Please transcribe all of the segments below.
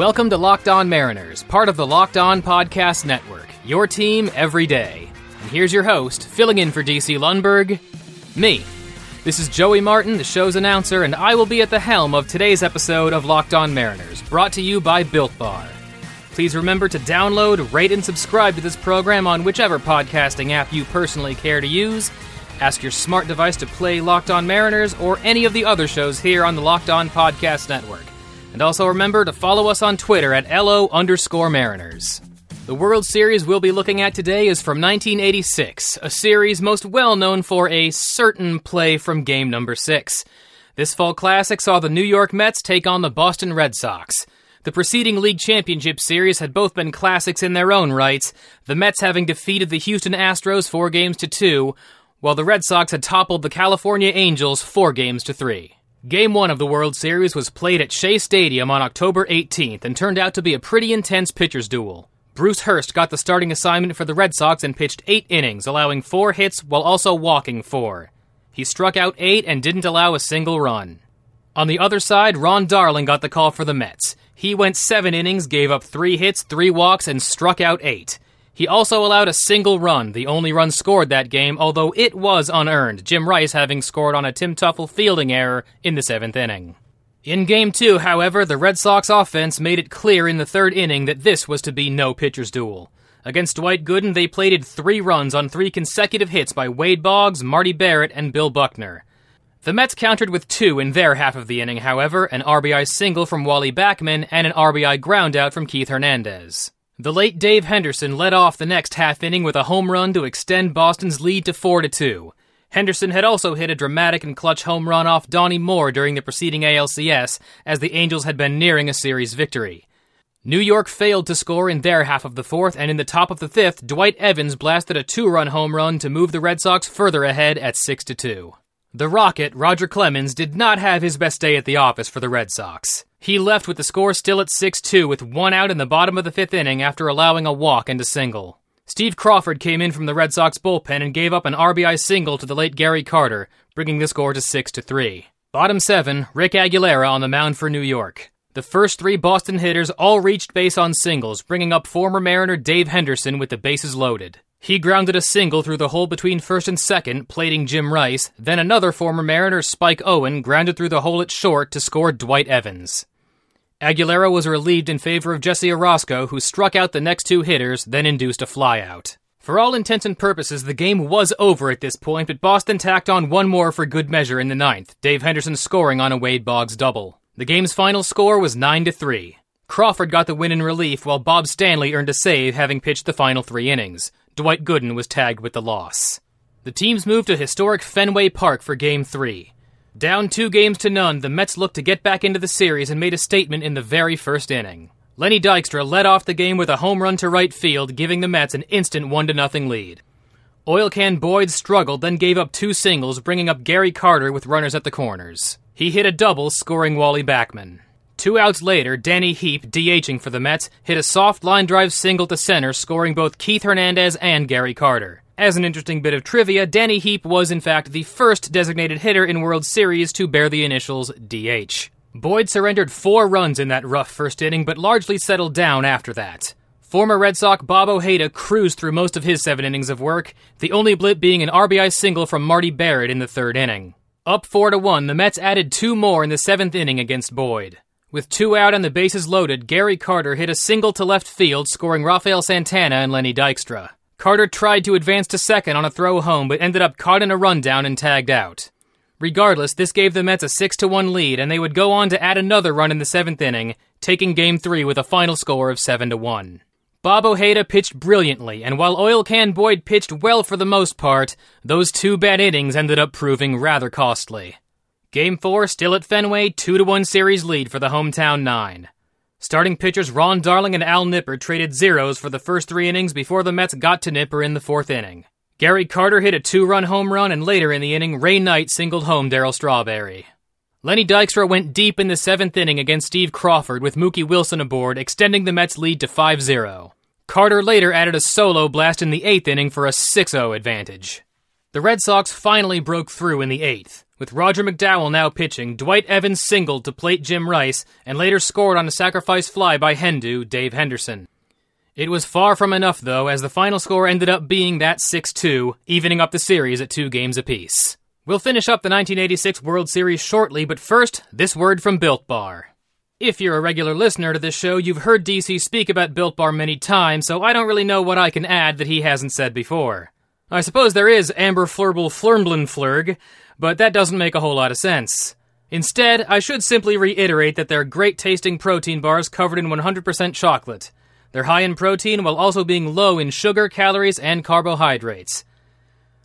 Welcome to Locked On Mariners, part of the Locked On Podcast Network, your team every day. And here's your host, filling in for DC Lundberg, me. This is Joey Martin, the show's announcer, and I will be at the helm of today's episode of Locked On Mariners, brought to you by Built Bar. Please remember to download, rate, and subscribe to this program on whichever podcasting app you personally care to use. Ask your smart device to play Locked On Mariners or any of the other shows here on the Locked On Podcast Network. And also remember to follow us on Twitter at LO underscore Mariners. The World Series we'll be looking at today is from 1986, a series most well known for a certain play from game number six. This fall classic saw the New York Mets take on the Boston Red Sox. The preceding league championship series had both been classics in their own rights, the Mets having defeated the Houston Astros four games to two, while the Red Sox had toppled the California Angels four games to three. Game one of the World Series was played at Shea Stadium on October 18th and turned out to be a pretty intense pitcher's duel. Bruce Hurst got the starting assignment for the Red Sox and pitched eight innings, allowing four hits while also walking four. He struck out eight and didn't allow a single run. On the other side, Ron Darling got the call for the Mets. He went seven innings, gave up three hits, three walks, and struck out eight. He also allowed a single run, the only run scored that game, although it was unearned, Jim Rice having scored on a Tim Teufel fielding error in the seventh inning. In Game 2, however, the Red Sox offense made it clear in the third inning that this was to be no pitcher's duel. Against Dwight Gooden, they plated three runs on three consecutive hits by Wade Boggs, Marty Barrett, and Bill Buckner. The Mets countered with two in their half of the inning, however, an RBI single from Wally Backman and an RBI groundout from Keith Hernandez. The late Dave Henderson led off the next half inning with a home run to extend Boston's lead to 4 to 2. Henderson had also hit a dramatic and clutch home run off Donnie Moore during the preceding ALCS, as the Angels had been nearing a series victory. New York failed to score in their half of the fourth, and in the top of the fifth, Dwight Evans blasted a two-run home run to move the Red Sox further ahead at 6 to 2. The Rocket, Roger Clemens, did not have his best day at the office for the Red Sox. He left with the score still at 6 2 with one out in the bottom of the fifth inning after allowing a walk and a single. Steve Crawford came in from the Red Sox bullpen and gave up an RBI single to the late Gary Carter, bringing the score to 6 3. Bottom 7, Rick Aguilera on the mound for New York. The first three Boston hitters all reached base on singles, bringing up former Mariner Dave Henderson with the bases loaded. He grounded a single through the hole between first and second, plating Jim Rice. Then another former Mariner, Spike Owen, grounded through the hole at short to score Dwight Evans. Aguilera was relieved in favor of Jesse Orosco, who struck out the next two hitters, then induced a flyout. For all intents and purposes, the game was over at this point, but Boston tacked on one more for good measure in the ninth, Dave Henderson scoring on a Wade Boggs double. The game's final score was 9 to 3. Crawford got the win in relief, while Bob Stanley earned a save, having pitched the final three innings. Dwight Gooden was tagged with the loss. The teams moved to historic Fenway Park for Game 3. Down two games to none, the Mets looked to get back into the series and made a statement in the very first inning. Lenny Dykstra led off the game with a home run to right field, giving the Mets an instant 1 0 lead. Oil Can Boyd struggled, then gave up two singles, bringing up Gary Carter with runners at the corners. He hit a double, scoring Wally Backman. Two outs later, Danny Heep, DHing for the Mets, hit a soft line drive single to center, scoring both Keith Hernandez and Gary Carter. As an interesting bit of trivia, Danny Heep was in fact the first designated hitter in World Series to bear the initials DH. Boyd surrendered four runs in that rough first inning, but largely settled down after that. Former Red Sox Bob Ojeda cruised through most of his seven innings of work, the only blip being an RBI single from Marty Barrett in the third inning. Up 4 to 1, the Mets added two more in the seventh inning against Boyd. With two out and the bases loaded, Gary Carter hit a single to left field, scoring Rafael Santana and Lenny Dykstra. Carter tried to advance to second on a throw home, but ended up caught in a rundown and tagged out. Regardless, this gave the Mets a 6 1 lead, and they would go on to add another run in the seventh inning, taking Game 3 with a final score of 7 1. Bob Ojeda pitched brilliantly, and while Oil Can Boyd pitched well for the most part, those two bad innings ended up proving rather costly. Game 4 still at Fenway, 2 1 series lead for the hometown nine. Starting pitchers Ron Darling and Al Nipper traded zeros for the first three innings before the Mets got to Nipper in the fourth inning. Gary Carter hit a two run home run, and later in the inning, Ray Knight singled home Darryl Strawberry. Lenny Dykstra went deep in the seventh inning against Steve Crawford with Mookie Wilson aboard, extending the Mets' lead to 5 0. Carter later added a solo blast in the eighth inning for a 6 0 advantage. The Red Sox finally broke through in the eighth, with Roger McDowell now pitching. Dwight Evans singled to plate Jim Rice and later scored on a sacrifice fly by Hendu, Dave Henderson. It was far from enough, though, as the final score ended up being that 6 2, evening up the series at two games apiece. We'll finish up the 1986 World Series shortly, but first, this word from Built Bar. If you're a regular listener to this show, you've heard DC speak about Built Bar many times, so I don't really know what I can add that he hasn't said before. I suppose there is Amber Flurble Flurmblin Flurg, but that doesn't make a whole lot of sense. Instead, I should simply reiterate that they're great tasting protein bars covered in 100% chocolate. They're high in protein while also being low in sugar, calories, and carbohydrates.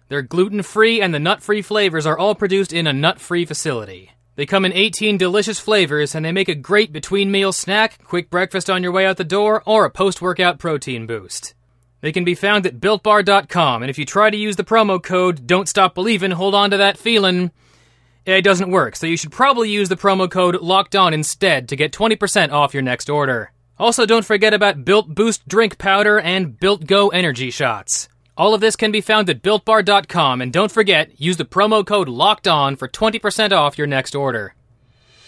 They're gluten free, and the nut free flavors are all produced in a nut free facility. They come in 18 delicious flavors and they make a great between meal snack, quick breakfast on your way out the door, or a post workout protein boost. They can be found at builtbar.com, and if you try to use the promo code Don't Stop Believin', hold on to that feeling, it doesn't work, so you should probably use the promo code Locked On instead to get 20% off your next order. Also, don't forget about Built Boost Drink Powder and Built Go Energy Shots. All of this can be found at builtbar.com, and don't forget, use the promo code LOCKED ON for 20% off your next order.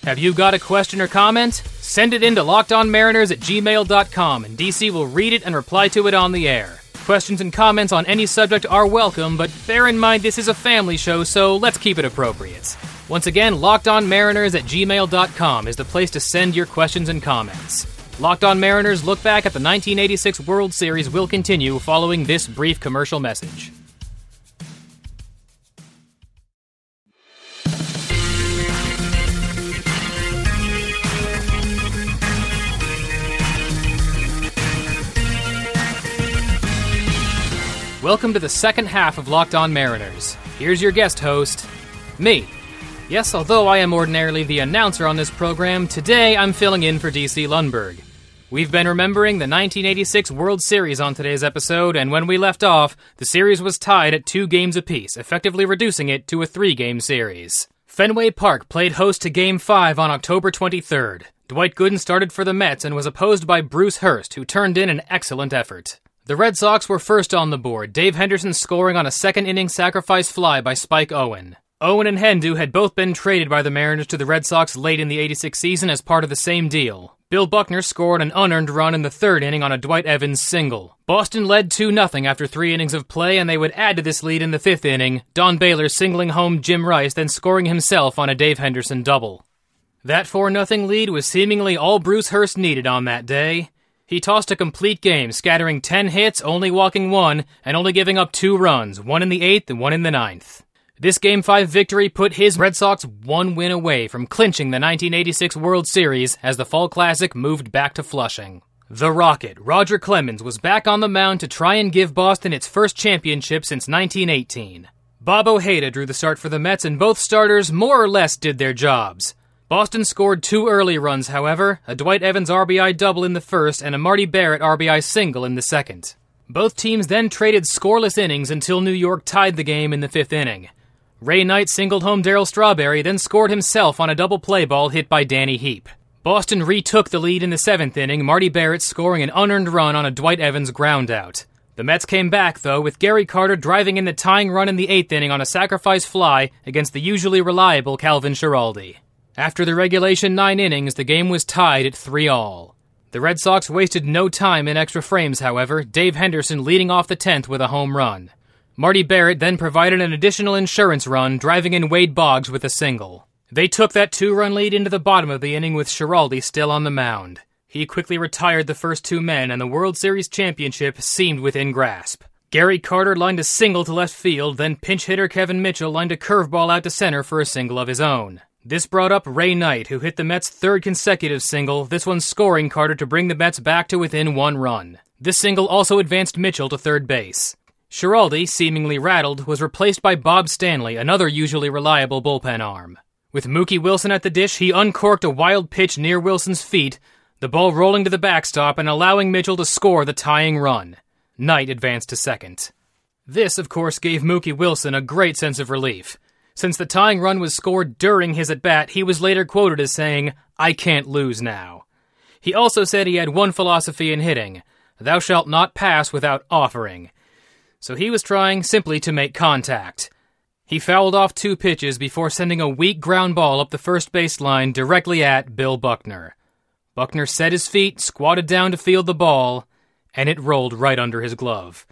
Have you got a question or comment? Send it in to lockedonmariners at gmail.com, and DC will read it and reply to it on the air. Questions and comments on any subject are welcome, but bear in mind this is a family show, so let's keep it appropriate. Once again, lockedonmariners at gmail.com is the place to send your questions and comments. Locked On Mariners look back at the 1986 World Series will continue following this brief commercial message. Welcome to the second half of Locked On Mariners. Here's your guest host, me, Yes, although I am ordinarily the announcer on this program, today I'm filling in for DC Lundberg. We've been remembering the 1986 World Series on today's episode, and when we left off, the series was tied at two games apiece, effectively reducing it to a three game series. Fenway Park played host to Game 5 on October 23rd. Dwight Gooden started for the Mets and was opposed by Bruce Hurst, who turned in an excellent effort. The Red Sox were first on the board, Dave Henderson scoring on a second inning sacrifice fly by Spike Owen. Owen and Hendu had both been traded by the Mariners to the Red Sox late in the 86 season as part of the same deal. Bill Buckner scored an unearned run in the third inning on a Dwight Evans single. Boston led 2 0 after three innings of play, and they would add to this lead in the fifth inning, Don Baylor singling home Jim Rice, then scoring himself on a Dave Henderson double. That 4 0 lead was seemingly all Bruce Hurst needed on that day. He tossed a complete game, scattering 10 hits, only walking one, and only giving up two runs, one in the eighth and one in the ninth. This Game 5 victory put his Red Sox one win away from clinching the 1986 World Series as the Fall Classic moved back to Flushing. The Rocket, Roger Clemens, was back on the mound to try and give Boston its first championship since 1918. Bob Ojeda drew the start for the Mets, and both starters more or less did their jobs. Boston scored two early runs, however, a Dwight Evans RBI double in the first and a Marty Barrett RBI single in the second. Both teams then traded scoreless innings until New York tied the game in the fifth inning. Ray Knight singled home Darryl Strawberry, then scored himself on a double play ball hit by Danny Heep. Boston retook the lead in the seventh inning, Marty Barrett scoring an unearned run on a Dwight Evans groundout. The Mets came back, though, with Gary Carter driving in the tying run in the eighth inning on a sacrifice fly against the usually reliable Calvin Schiraldi. After the regulation nine innings, the game was tied at 3 all. The Red Sox wasted no time in extra frames, however, Dave Henderson leading off the 10th with a home run. Marty Barrett then provided an additional insurance run, driving in Wade Boggs with a single. They took that two run lead into the bottom of the inning with Schiraldi still on the mound. He quickly retired the first two men, and the World Series championship seemed within grasp. Gary Carter lined a single to left field, then pinch hitter Kevin Mitchell lined a curveball out to center for a single of his own. This brought up Ray Knight, who hit the Mets' third consecutive single, this one scoring Carter to bring the Mets back to within one run. This single also advanced Mitchell to third base. Schiraldi, seemingly rattled, was replaced by Bob Stanley, another usually reliable bullpen arm. With Mookie Wilson at the dish, he uncorked a wild pitch near Wilson's feet, the ball rolling to the backstop and allowing Mitchell to score the tying run. Knight advanced to second. This, of course, gave Mookie Wilson a great sense of relief. Since the tying run was scored during his at bat, he was later quoted as saying, I can't lose now. He also said he had one philosophy in hitting Thou shalt not pass without offering. so he was trying simply to make contact. He fouled off two pitches before sending a weak ground ball up the first baseline directly at Bill Buckner. Buckner set his feet, squatted down to field the ball, and it rolled right under his glove.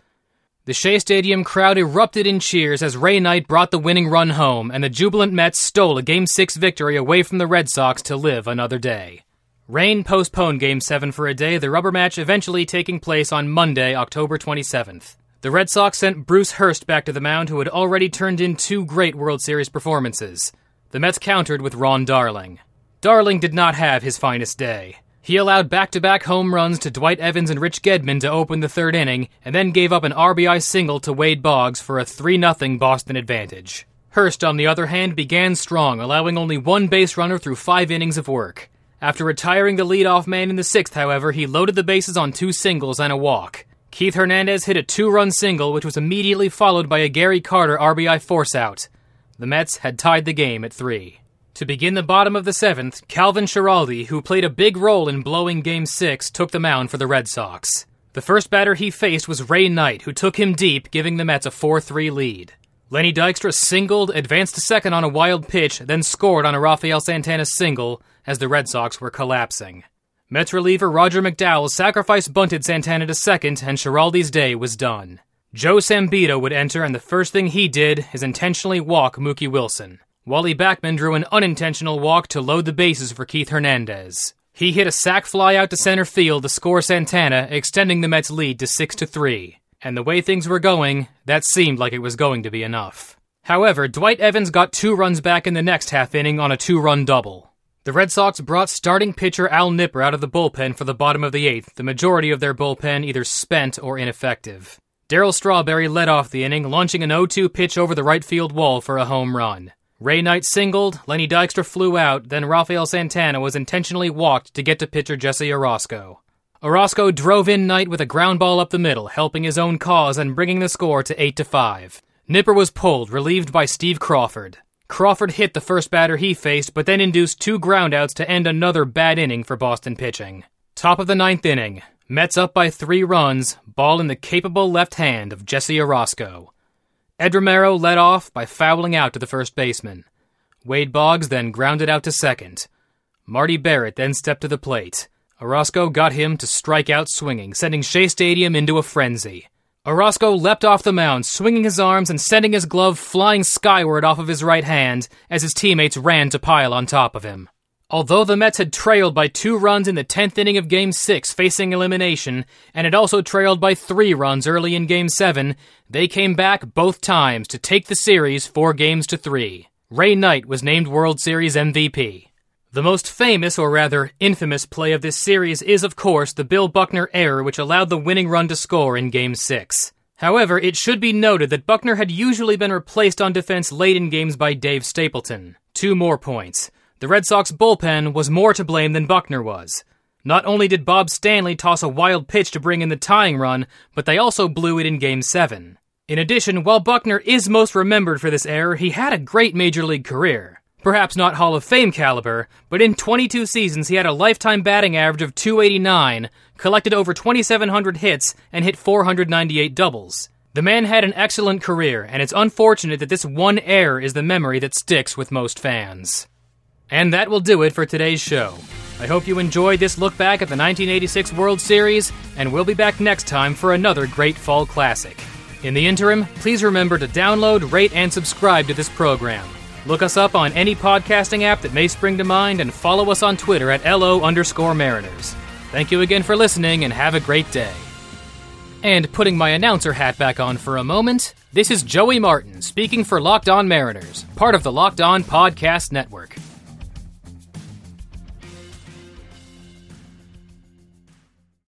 The Shea Stadium crowd erupted in cheers as Ray Knight brought the winning run home, and the jubilant Mets stole a Game 6 victory away from the Red Sox to live another day. Rain postponed Game 7 for a day, the rubber match eventually taking place on Monday, October 27th. The Red Sox sent Bruce Hurst back to the mound, who had already turned in two great World Series performances. The Mets countered with Ron Darling. Darling did not have his finest day. He allowed back to back home runs to Dwight Evans and Rich Gedman to open the third inning, and then gave up an RBI single to Wade Boggs for a 3 0 Boston advantage. Hurst, on the other hand, began strong, allowing only one base runner through five innings of work. After retiring the leadoff man in the sixth, however, he loaded the bases on two singles and a walk. Keith Hernandez hit a two run single, which was immediately followed by a Gary Carter RBI forceout. The Mets had tied the game at three. To begin the bottom of the seventh, Calvin Schiraldi, who played a big role in blowing Game 6, took the mound for the Red Sox. The first batter he faced was Ray Knight, who took him deep, giving the Mets a 4 3 lead. Lenny Dykstra singled, advanced to second on a wild pitch, then scored on a Rafael Santana single as the Red Sox were collapsing. Mets reliever Roger McDowell sacrifice bunted Santana to second, and Schiraldi's day was done. Joe Sambito would enter, and the first thing he did is intentionally walk Mookie Wilson. Wally Backman drew an unintentional walk to load the bases for Keith Hernandez. He hit a sac fly out to center field to score Santana, extending the Mets' lead to 6 to 3. And the way things were going, that seemed like it was going to be enough. However, Dwight Evans got two runs back in the next half inning on a two run double. The Red Sox brought starting pitcher Al Nipper out of the bullpen for the bottom of the eighth, the majority of their bullpen either spent or ineffective. Darryl Strawberry led off the inning, launching an 0 2 pitch over the right field wall for a home run. Ray Knight singled, Lenny Dykstra flew out, then Rafael Santana was intentionally walked to get to pitcher Jesse Orosco. Orosco drove in Knight with a ground ball up the middle, helping his own cause and bringing the score to 8 to 5. Nipper was pulled, relieved by Steve Crawford. Crawford hit the first batter he faced, but then induced two groundouts to end another bad inning for Boston pitching. Top of the ninth inning, Mets up by three runs, ball in the capable left hand of Jesse Orosco. Ed Romero led off by fouling out to the first baseman. Wade Boggs then grounded out to second. Marty Barrett then stepped to the plate. Orosco got him to strike out swinging, sending Shea Stadium into a frenzy. Orosco leapt off the mound, swinging his arms and sending his glove flying skyward off of his right hand as his teammates ran to pile on top of him. Although the Mets had trailed by two runs in the 10th inning of Game 6 facing elimination, and had also trailed by three runs early in Game 7, they came back both times to take the series four games to three. Ray Knight was named World Series MVP. The most famous, or rather infamous, play of this series is, of course, the Bill Buckner error which allowed the winning run to score in Game 6. However, it should be noted that Buckner had usually been replaced on defense late in games by Dave Stapleton. Two more points. The Red Sox bullpen was more to blame than Buckner was. Not only did Bob Stanley toss a wild pitch to bring in the tying run, but they also blew it in Game 7. In addition, while Buckner is most remembered for this error, he had a great major league career. Perhaps not Hall of Fame caliber, but in 22 seasons he had a lifetime batting average of 289, collected over 2,700 hits, and hit 498 doubles. The man had an excellent career, and it's unfortunate that this one error is the memory that sticks with most fans. And that will do it for today's show. I hope you enjoyed this look back at the 1986 World Series, and we'll be back next time for another great fall classic. In the interim, please remember to download, rate, and subscribe to this program. Look us up on any podcasting app that may spring to mind and follow us on Twitter at LO underscore Mariners. Thank you again for listening and have a great day. And putting my announcer hat back on for a moment, this is Joey Martin speaking for Locked On Mariners, part of the Locked On Podcast Network.